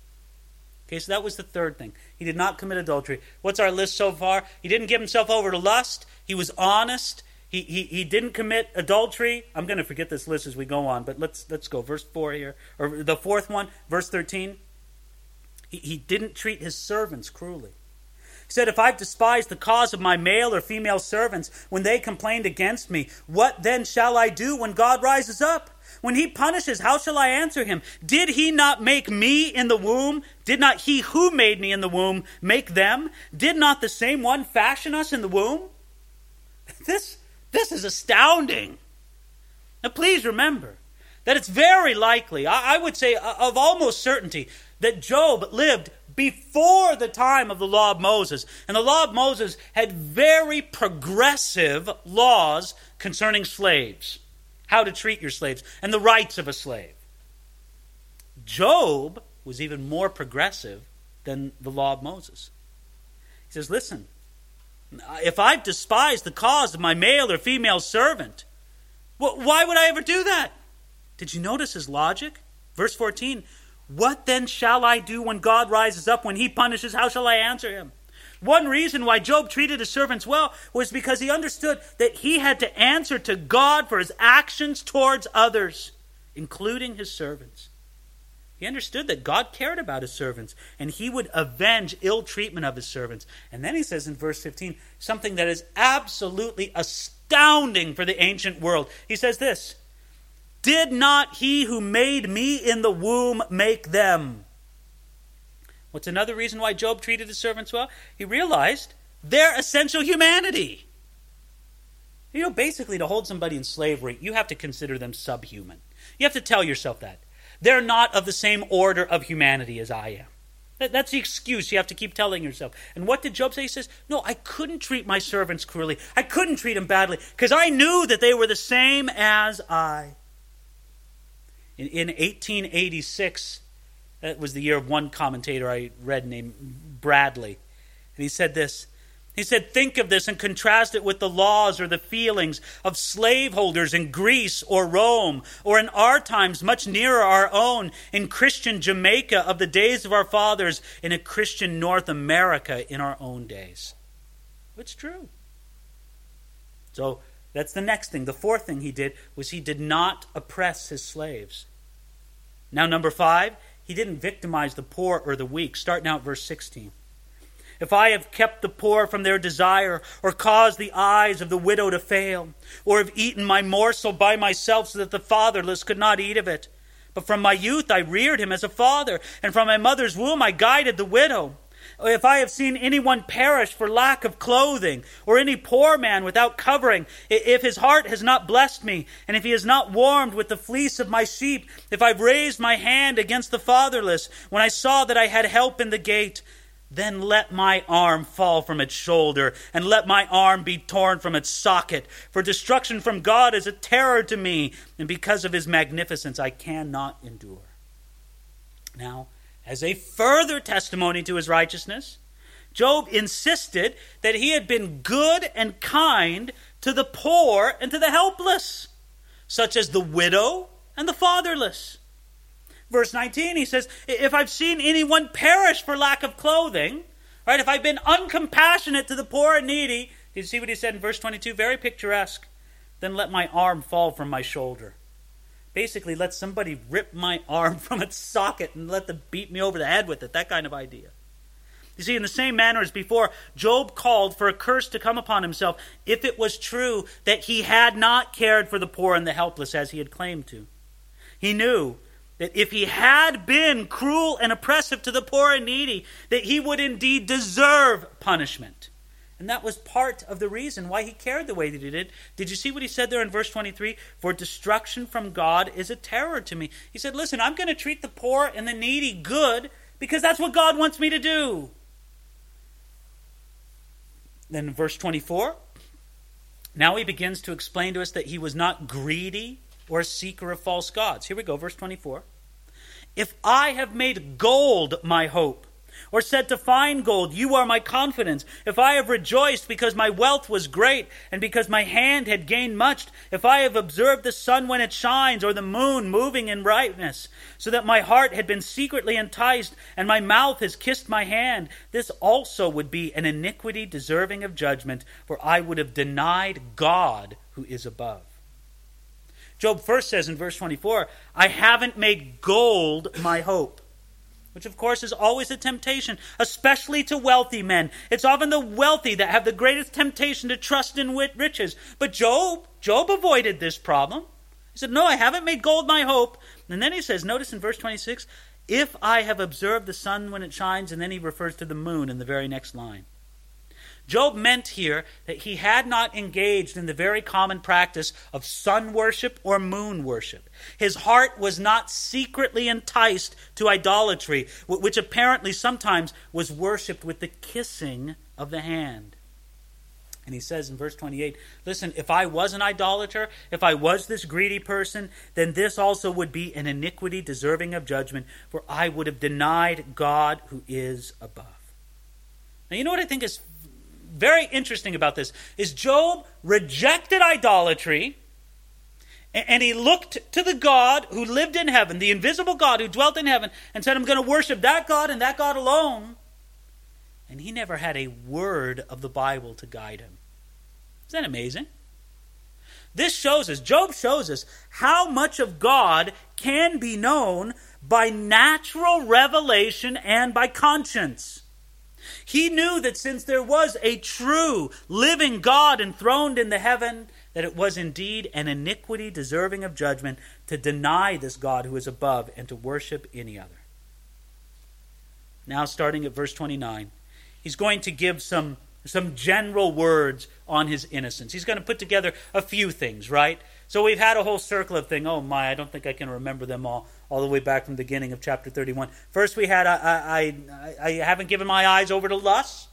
Okay, so that was the third thing. He did not commit adultery. What's our list so far? He didn't give himself over to lust. He was honest. He, he, he didn't commit adultery. I'm going to forget this list as we go on, but let's, let's go. Verse 4 here. Or the fourth one, verse 13. He, he didn't treat his servants cruelly. He said, If I've despised the cause of my male or female servants when they complained against me, what then shall I do when God rises up? When he punishes, how shall I answer him? Did he not make me in the womb? Did not he who made me in the womb make them? Did not the same one fashion us in the womb? This, this is astounding. Now, please remember that it's very likely, I, I would say uh, of almost certainty, that Job lived before the time of the law of Moses. And the law of Moses had very progressive laws concerning slaves, how to treat your slaves, and the rights of a slave. Job was even more progressive than the law of Moses. He says, Listen, if I've despised the cause of my male or female servant, why would I ever do that? Did you notice his logic? Verse 14 what then shall I do when God rises up? When he punishes, how shall I answer him? One reason why Job treated his servants well was because he understood that he had to answer to God for his actions towards others, including his servants. He understood that God cared about his servants and he would avenge ill treatment of his servants. And then he says in verse 15 something that is absolutely astounding for the ancient world. He says this did not he who made me in the womb make them? What's another reason why Job treated his servants well? He realized their essential humanity. You know, basically, to hold somebody in slavery, you have to consider them subhuman. You have to tell yourself that. They're not of the same order of humanity as I am. That's the excuse you have to keep telling yourself. And what did Job say? He says, No, I couldn't treat my servants cruelly. I couldn't treat them badly because I knew that they were the same as I. In, in 1886, that was the year of one commentator I read named Bradley. And he said this He said, Think of this and contrast it with the laws or the feelings of slaveholders in Greece or Rome, or in our times, much nearer our own, in Christian Jamaica of the days of our fathers, in a Christian North America in our own days. It's true. So, that's the next thing. The fourth thing he did was he did not oppress his slaves. Now, number five, he didn't victimize the poor or the weak. starting out verse 16. If I have kept the poor from their desire, or caused the eyes of the widow to fail, or have eaten my morsel by myself so that the fatherless could not eat of it, but from my youth I reared him as a father, and from my mother's womb I guided the widow if I have seen anyone perish for lack of clothing, or any poor man without covering, if his heart has not blessed me, and if he has not warmed with the fleece of my sheep, if I've raised my hand against the fatherless, when I saw that I had help in the gate, then let my arm fall from its shoulder, and let my arm be torn from its socket. For destruction from God is a terror to me, and because of his magnificence I cannot endure. Now, as a further testimony to his righteousness, Job insisted that he had been good and kind to the poor and to the helpless, such as the widow and the fatherless. Verse 19, he says, If I've seen anyone perish for lack of clothing, right, if I've been uncompassionate to the poor and needy, you see what he said in verse 22? Very picturesque. Then let my arm fall from my shoulder basically let somebody rip my arm from its socket and let them beat me over the head with it. That kind of idea. You see, in the same manner as before, Job called for a curse to come upon himself if it was true that he had not cared for the poor and the helpless as he had claimed to. He knew that if he had been cruel and oppressive to the poor and needy, that he would indeed deserve punishment. And that was part of the reason why he cared the way that he did. Did you see what he said there in verse 23? For destruction from God is a terror to me. He said, Listen, I'm going to treat the poor and the needy good because that's what God wants me to do. Then verse 24, now he begins to explain to us that he was not greedy or a seeker of false gods. Here we go, verse 24. If I have made gold my hope, or said to find gold, You are my confidence. If I have rejoiced because my wealth was great, and because my hand had gained much, if I have observed the sun when it shines, or the moon moving in brightness, so that my heart had been secretly enticed, and my mouth has kissed my hand, this also would be an iniquity deserving of judgment, for I would have denied God who is above. Job first says in verse 24, I haven't made gold my hope which of course is always a temptation, especially to wealthy men. It's often the wealthy that have the greatest temptation to trust in riches. But Job, Job avoided this problem. He said, No, I haven't made gold my hope. And then he says, notice in verse 26, if I have observed the sun when it shines, and then he refers to the moon in the very next line. Job meant here that he had not engaged in the very common practice of sun worship or moon worship. His heart was not secretly enticed to idolatry, which apparently sometimes was worshipped with the kissing of the hand. And he says in verse 28 Listen, if I was an idolater, if I was this greedy person, then this also would be an iniquity deserving of judgment, for I would have denied God who is above. Now, you know what I think is very interesting about this is Job rejected idolatry and he looked to the God who lived in heaven, the invisible God who dwelt in heaven, and said, I'm going to worship that God and that God alone. And he never had a word of the Bible to guide him. Isn't that amazing? This shows us, Job shows us, how much of God can be known by natural revelation and by conscience. He knew that since there was a true, living God enthroned in the heaven, that it was indeed an iniquity deserving of judgment to deny this God who is above and to worship any other. Now, starting at verse 29, he's going to give some, some general words on his innocence. He's going to put together a few things, right? So we've had a whole circle of things. Oh my, I don't think I can remember them all, all the way back from the beginning of chapter 31. First, we had, I, I, I haven't given my eyes over to lust.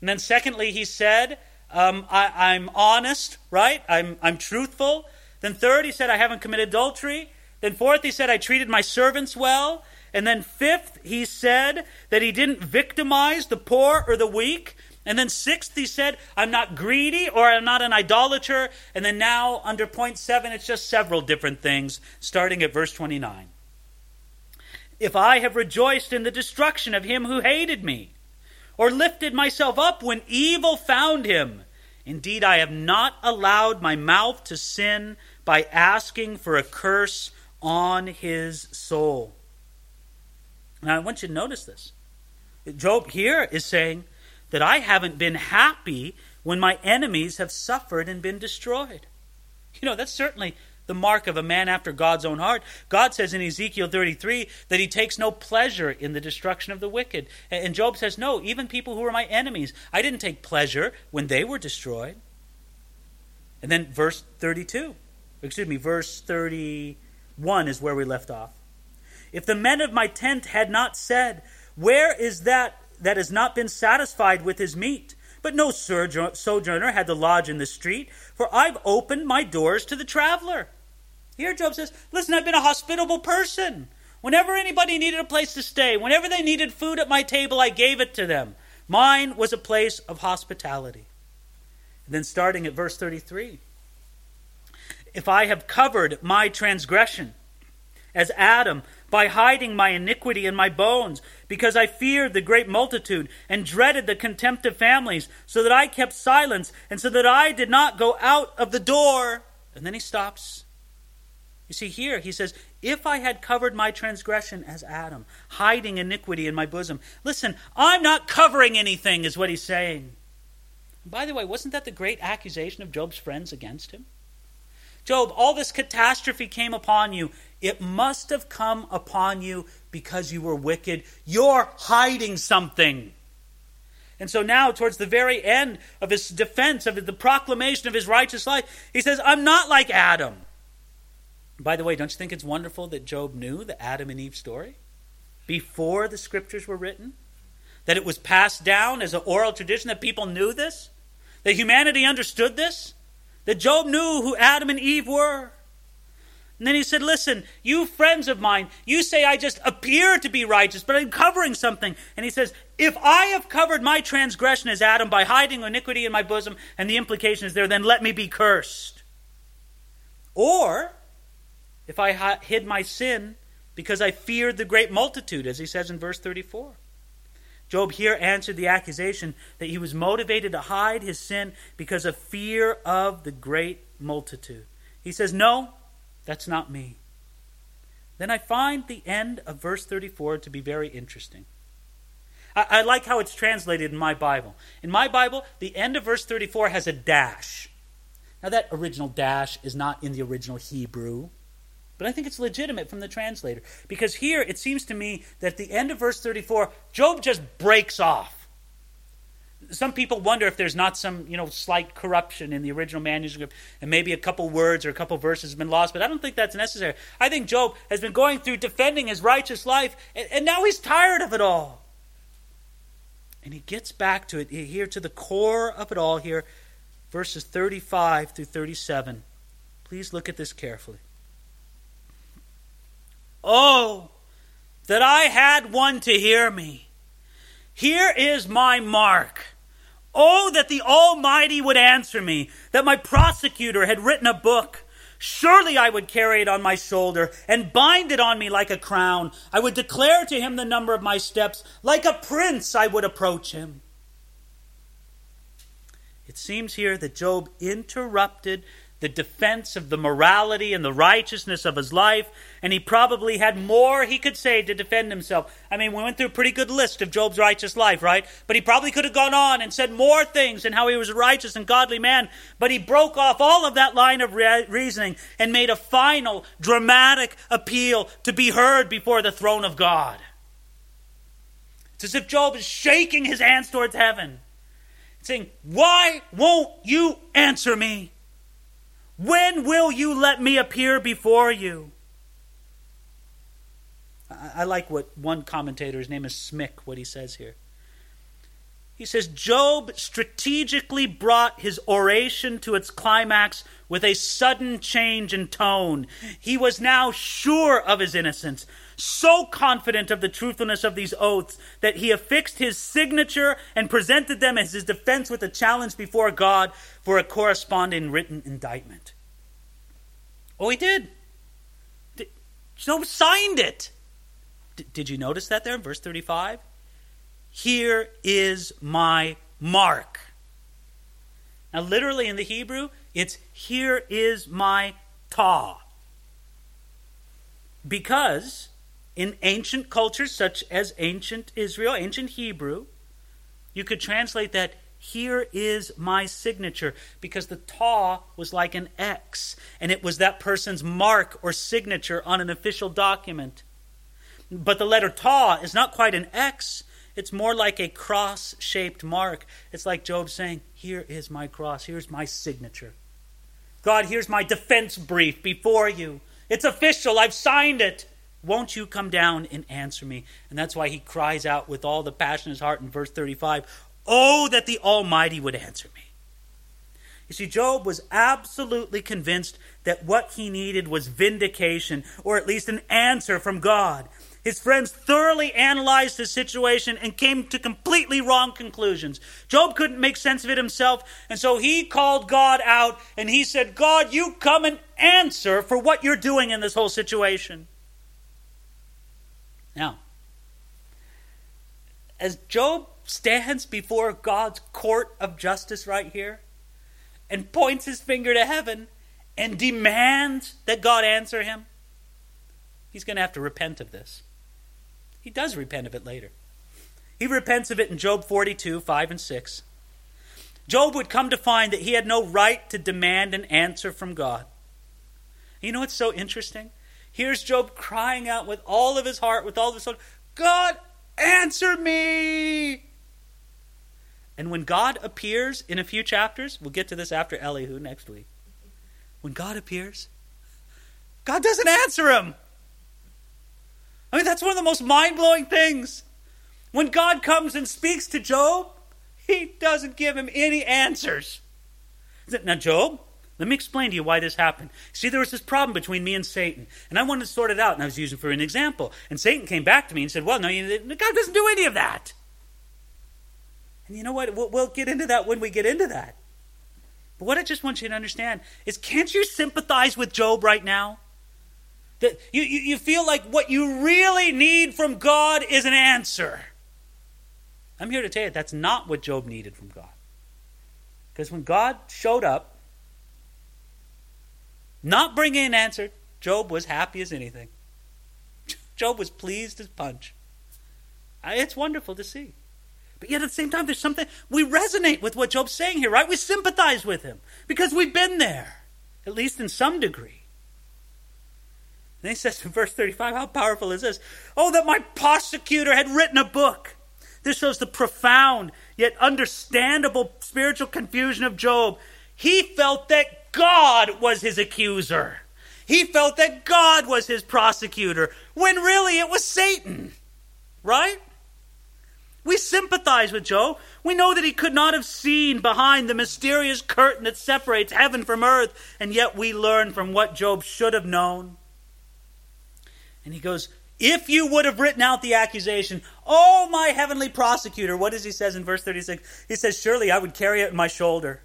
And then, secondly, he said, um, I, am honest, right? I'm, I'm truthful. Then, third, he said, I haven't committed adultery. Then, fourth, he said, I treated my servants well. And then, fifth, he said that he didn't victimize the poor or the weak. And then sixth, he said, I'm not greedy or I'm not an idolater. And then now, under point seven, it's just several different things, starting at verse 29. If I have rejoiced in the destruction of him who hated me, or lifted myself up when evil found him, indeed I have not allowed my mouth to sin by asking for a curse on his soul. Now, I want you to notice this. Job here is saying, that I haven't been happy when my enemies have suffered and been destroyed. You know, that's certainly the mark of a man after God's own heart. God says in Ezekiel 33 that he takes no pleasure in the destruction of the wicked. And Job says, No, even people who are my enemies, I didn't take pleasure when they were destroyed. And then verse 32, excuse me, verse 31 is where we left off. If the men of my tent had not said, Where is that that has not been satisfied with his meat. But no sojourner had to lodge in the street, for I've opened my doors to the traveler. Here, Job says, Listen, I've been a hospitable person. Whenever anybody needed a place to stay, whenever they needed food at my table, I gave it to them. Mine was a place of hospitality. And then, starting at verse 33 If I have covered my transgression, as Adam by hiding my iniquity in my bones, because I feared the great multitude and dreaded the contempt of families, so that I kept silence, and so that I did not go out of the door. And then he stops. You see, here he says, If I had covered my transgression as Adam, hiding iniquity in my bosom. Listen, I'm not covering anything, is what he's saying. By the way, wasn't that the great accusation of Job's friends against him? Job, all this catastrophe came upon you. It must have come upon you because you were wicked. You're hiding something. And so now, towards the very end of his defense, of the proclamation of his righteous life, he says, I'm not like Adam. By the way, don't you think it's wonderful that Job knew the Adam and Eve story before the scriptures were written? That it was passed down as an oral tradition, that people knew this? That humanity understood this? That Job knew who Adam and Eve were. And then he said, Listen, you friends of mine, you say I just appear to be righteous, but I'm covering something. And he says, If I have covered my transgression as Adam by hiding iniquity in my bosom, and the implication is there, then let me be cursed. Or, if I hid my sin because I feared the great multitude, as he says in verse 34. Job here answered the accusation that he was motivated to hide his sin because of fear of the great multitude. He says, No, that's not me. Then I find the end of verse 34 to be very interesting. I, I, like how it's translated in my Bible. In my Bible, the end of verse 34 has a dash. Now, that original dash is not in the original Hebrew, but I think it's legitimate from the translator. Because here it seems to me that at the end of verse 34, Job just breaks off. Some people wonder if there's not some you know slight corruption in the original manuscript and maybe a couple words or a couple verses have been lost but i don't think that's necessary. I think job has been going through defending his righteous life and, and now he's tired of it all. And he gets back to it here to the core of it all here verses 35 through 37 please look at this carefully oh that i had one to hear me here is my mark Oh, that the Almighty would answer me, that my prosecutor had written a book. Surely I would carry it on my shoulder and bind it on me like a crown. I would declare to him the number of my steps. Like a prince, I would approach him. It seems here that Job interrupted the defense of the morality and the righteousness of his life, and he probably had more he could say to defend himself. I mean, we went through a pretty good list of Job's righteous life, right? But he probably could have gone on and said more things and how he was a righteous and godly man, but he broke off all of that line of re- reasoning and made a final, dramatic appeal to be heard before the throne of God. It's as if Job is shaking his hands towards heaven, saying, Why won't you answer me? When will you let me appear before you? I, like what one commentator, his name is Smick, what he says here. He says Job strategically brought his oration to its climax with a sudden change in tone. He was now sure of his innocence, so confident of the truthfulness of these oaths that he affixed his signature and presented them as his defense with a challenge before God for a corresponding written indictment. Oh, he did. Job signed it. Did you notice that there in verse 35? Here is my mark. Now, literally in the Hebrew, it's here is my ta. Because in ancient cultures such as ancient Israel, ancient Hebrew, you could translate that here is my signature because the ta was like an X and it was that person's mark or signature on an official document. But the letter ta is not quite an X, it's more like a cross shaped mark. It's like Job saying, Here is my cross, here's my signature. God, here's my defense brief before you. It's official, I've signed it. Won't you come down and answer me? And that's why he cries out with all the passion in his heart in verse 35 Oh, that the Almighty would answer me. You see, Job was absolutely convinced that what he needed was vindication, or at least an answer from God. His friends thoroughly analyzed the situation and came to completely wrong conclusions. Job couldn't make sense of it himself, and so he called God out and he said, God, you come and answer for what you're doing in this whole situation. Now, as Job stands before God's court of justice right here and points his finger to heaven and demands that God answer him, he's going to have to repent of this. He does repent of it later. He repents of it in Job 42, 5 and 6. Job would come to find that he had no right to demand an answer from God. You know what's so interesting? Here's Job crying out with all of his heart, with all of his soul, God, answer me! And when God appears in a few chapters, we'll get to this after Elihu next week. When God appears, God doesn't answer him. I mean, that's one of the most mind blowing things. When God comes and speaks to Job, he doesn't give him any answers. Now, Job, Let me explain to you why this happened. See, there was this problem between me and Satan, and I wanted to sort it out, and I was using for an example. And Satan came back to me and said, Well, no, God doesn't do any of that. And you know what? We'll, we'll get into that when we get into that. But what I just want you to understand is can't you sympathize with Job right now? That you, you, you feel like what you really need from God is an answer. I'm here to tell you that's not what Job needed from God. Because when God showed up, not bringing an answer, Job was happy as anything. Job was pleased as punch. It's wonderful to see. But yet at the same time, there's something, we resonate with what Job's saying here, right? We sympathize with him because we've been there, at least in some degree. And he says in verse 35, how powerful is this? Oh, that my prosecutor had written a book. This shows the profound yet understandable spiritual confusion of Job. He felt that God was his accuser. He felt that God was his prosecutor, when really it was Satan. Right? We sympathize with Job. We know that he could not have seen behind the mysterious curtain that separates heaven from earth, and yet we learn from what Job should have known. And he goes, If you would have written out the accusation, oh, my heavenly prosecutor, what does he says in verse 36? He says, Surely I would carry it in my shoulder.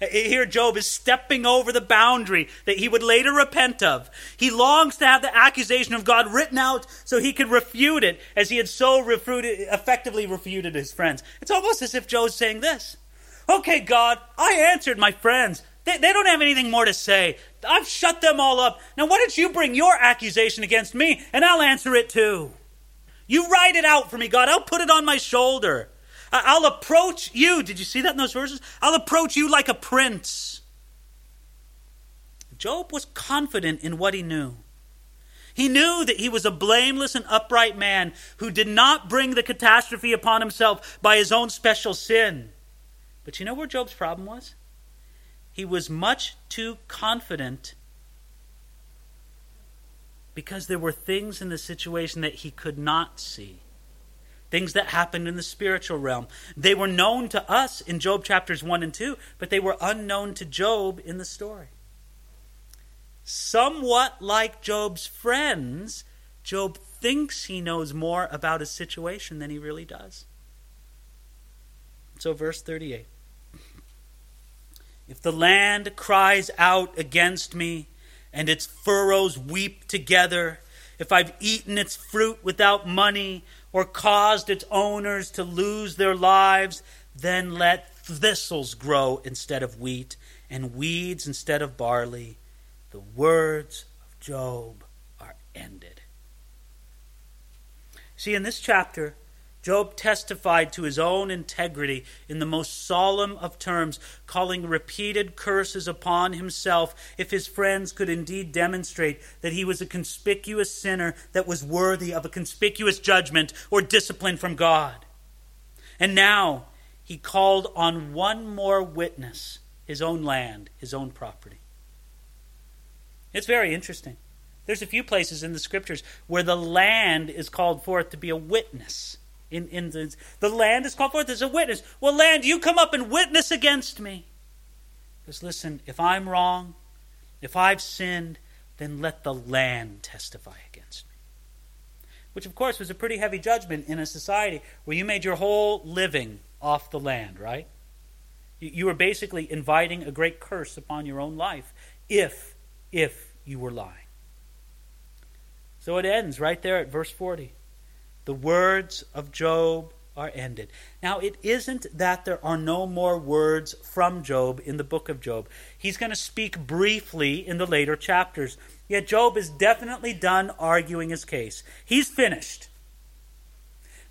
Here, Job is stepping over the boundary that he would later repent of. He longs to have the accusation of God written out so he could refute it as he had so refuted, effectively refuted his friends. It's almost as if Job's saying this Okay, God, I answered my friends. They, they don't have anything more to say. I've shut them all up. Now, why don't you bring your accusation against me and I'll answer it too? You write it out for me, God. I'll put it on my shoulder. I'll approach you. Did you see that in those verses? I'll approach you like a prince. Job was confident in what he knew. He knew that he was a blameless and upright man who did not bring the catastrophe upon himself by his own special sin. But you know where Job's problem was? He was much too confident because there were things in the situation that he could not see things that happened in the spiritual realm. They were known to us in Job chapters 1 and 2, but they were unknown to Job in the story. Somewhat like Job's friends, Job thinks he knows more about his situation than he really does. So, verse 38 If the land cries out against me, and its furrows weep together, if I've eaten its fruit without money, or caused its owners to lose their lives, then let thistles grow instead of wheat and weeds instead of barley. The words of Job are ended. See, in this chapter, Job testified to his own integrity in the most solemn of terms, calling repeated curses upon himself if his friends could indeed demonstrate that he was a conspicuous sinner that was worthy of a conspicuous judgment or discipline from God. And now he called on one more witness his own land, his own property. It's very interesting. There's a few places in the scriptures where the land is called forth to be a witness in, in the, land is called forth as a witness. Well, land, you come up and witness against me. Because listen, if I'm wrong, if I've sinned, then let the land testify against me. Which, of course, was a pretty heavy judgment in a society where you made your whole living off the land, right? You, you were basically inviting a great curse upon your own life if, if you were lying. So it ends right there at verse 40. The words of Job are ended. Now, it isn't that there are no more words from Job in the book of Job. He's going to speak briefly in the later chapters. Yet, Job is definitely done arguing his case. He's finished.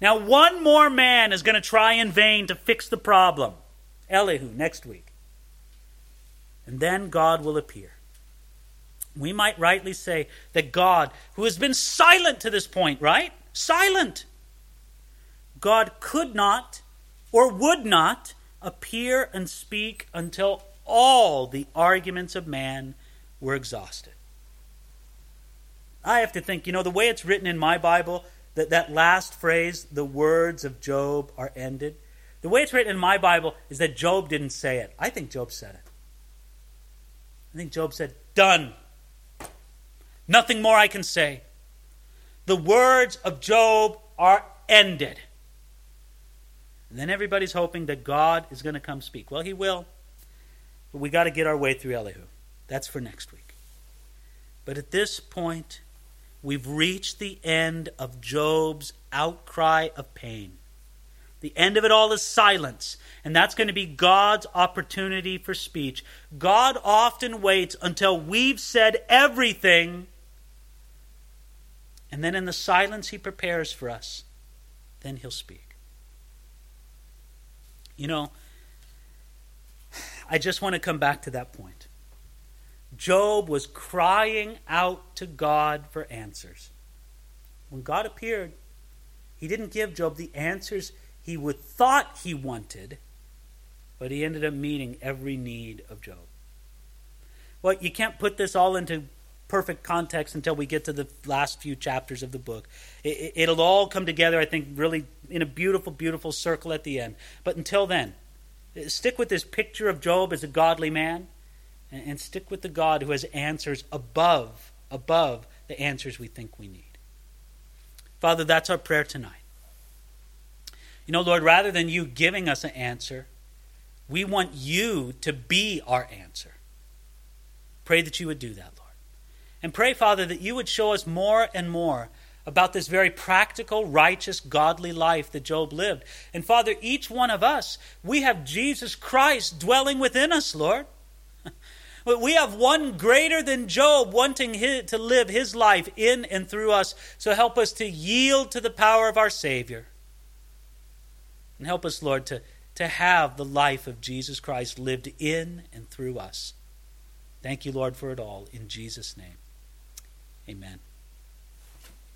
Now, one more man is going to try in vain to fix the problem Elihu, next week. And then God will appear. We might rightly say that God, who has been silent to this point, right? Silent. God could not or would not appear and speak until all the arguments of man were exhausted. I have to think, you know, the way it's written in my Bible, that, that last phrase, the words of Job are ended, the way it's written in my Bible is that Job didn't say it. I think Job said it. I think Job said, Done. Nothing more I can say. The words of Job are ended. And then everybody's hoping that God is going to come speak. Well, he will. But we got to get our way through Elihu. That's for next week. But at this point, we've reached the end of Job's outcry of pain. The end of it all is silence, and that's going to be God's opportunity for speech. God often waits until we've said everything, and then in the silence he prepares for us, then he'll speak. You know, I just want to come back to that point. Job was crying out to God for answers. When God appeared, he didn't give Job the answers he would thought he wanted, but he ended up meeting every need of Job. Well, you can't put this all into perfect context until we get to the last few chapters of the book. It, will all come together, I think, really in a beautiful, beautiful circle at the end. But until then, uh, stick with this picture of Job as a godly man, and, stick with the God who has answers above, above the answers we think we need. Father, that's our prayer tonight. You know, Lord, rather than you giving us an answer, we want you to be our answer. Pray that you would do that. And pray, Father, that you would show us more and more about this very practical, righteous, godly life that Job lived. And Father, each one of us, we have Jesus Christ dwelling within us, Lord. We have one greater than Job wanting to live his life in and through us. So help us to yield to the power of our Savior. And help us, Lord, to, to have the life of Jesus Christ lived in and through us. Thank you, Lord, for it all. In Jesus' name, amen.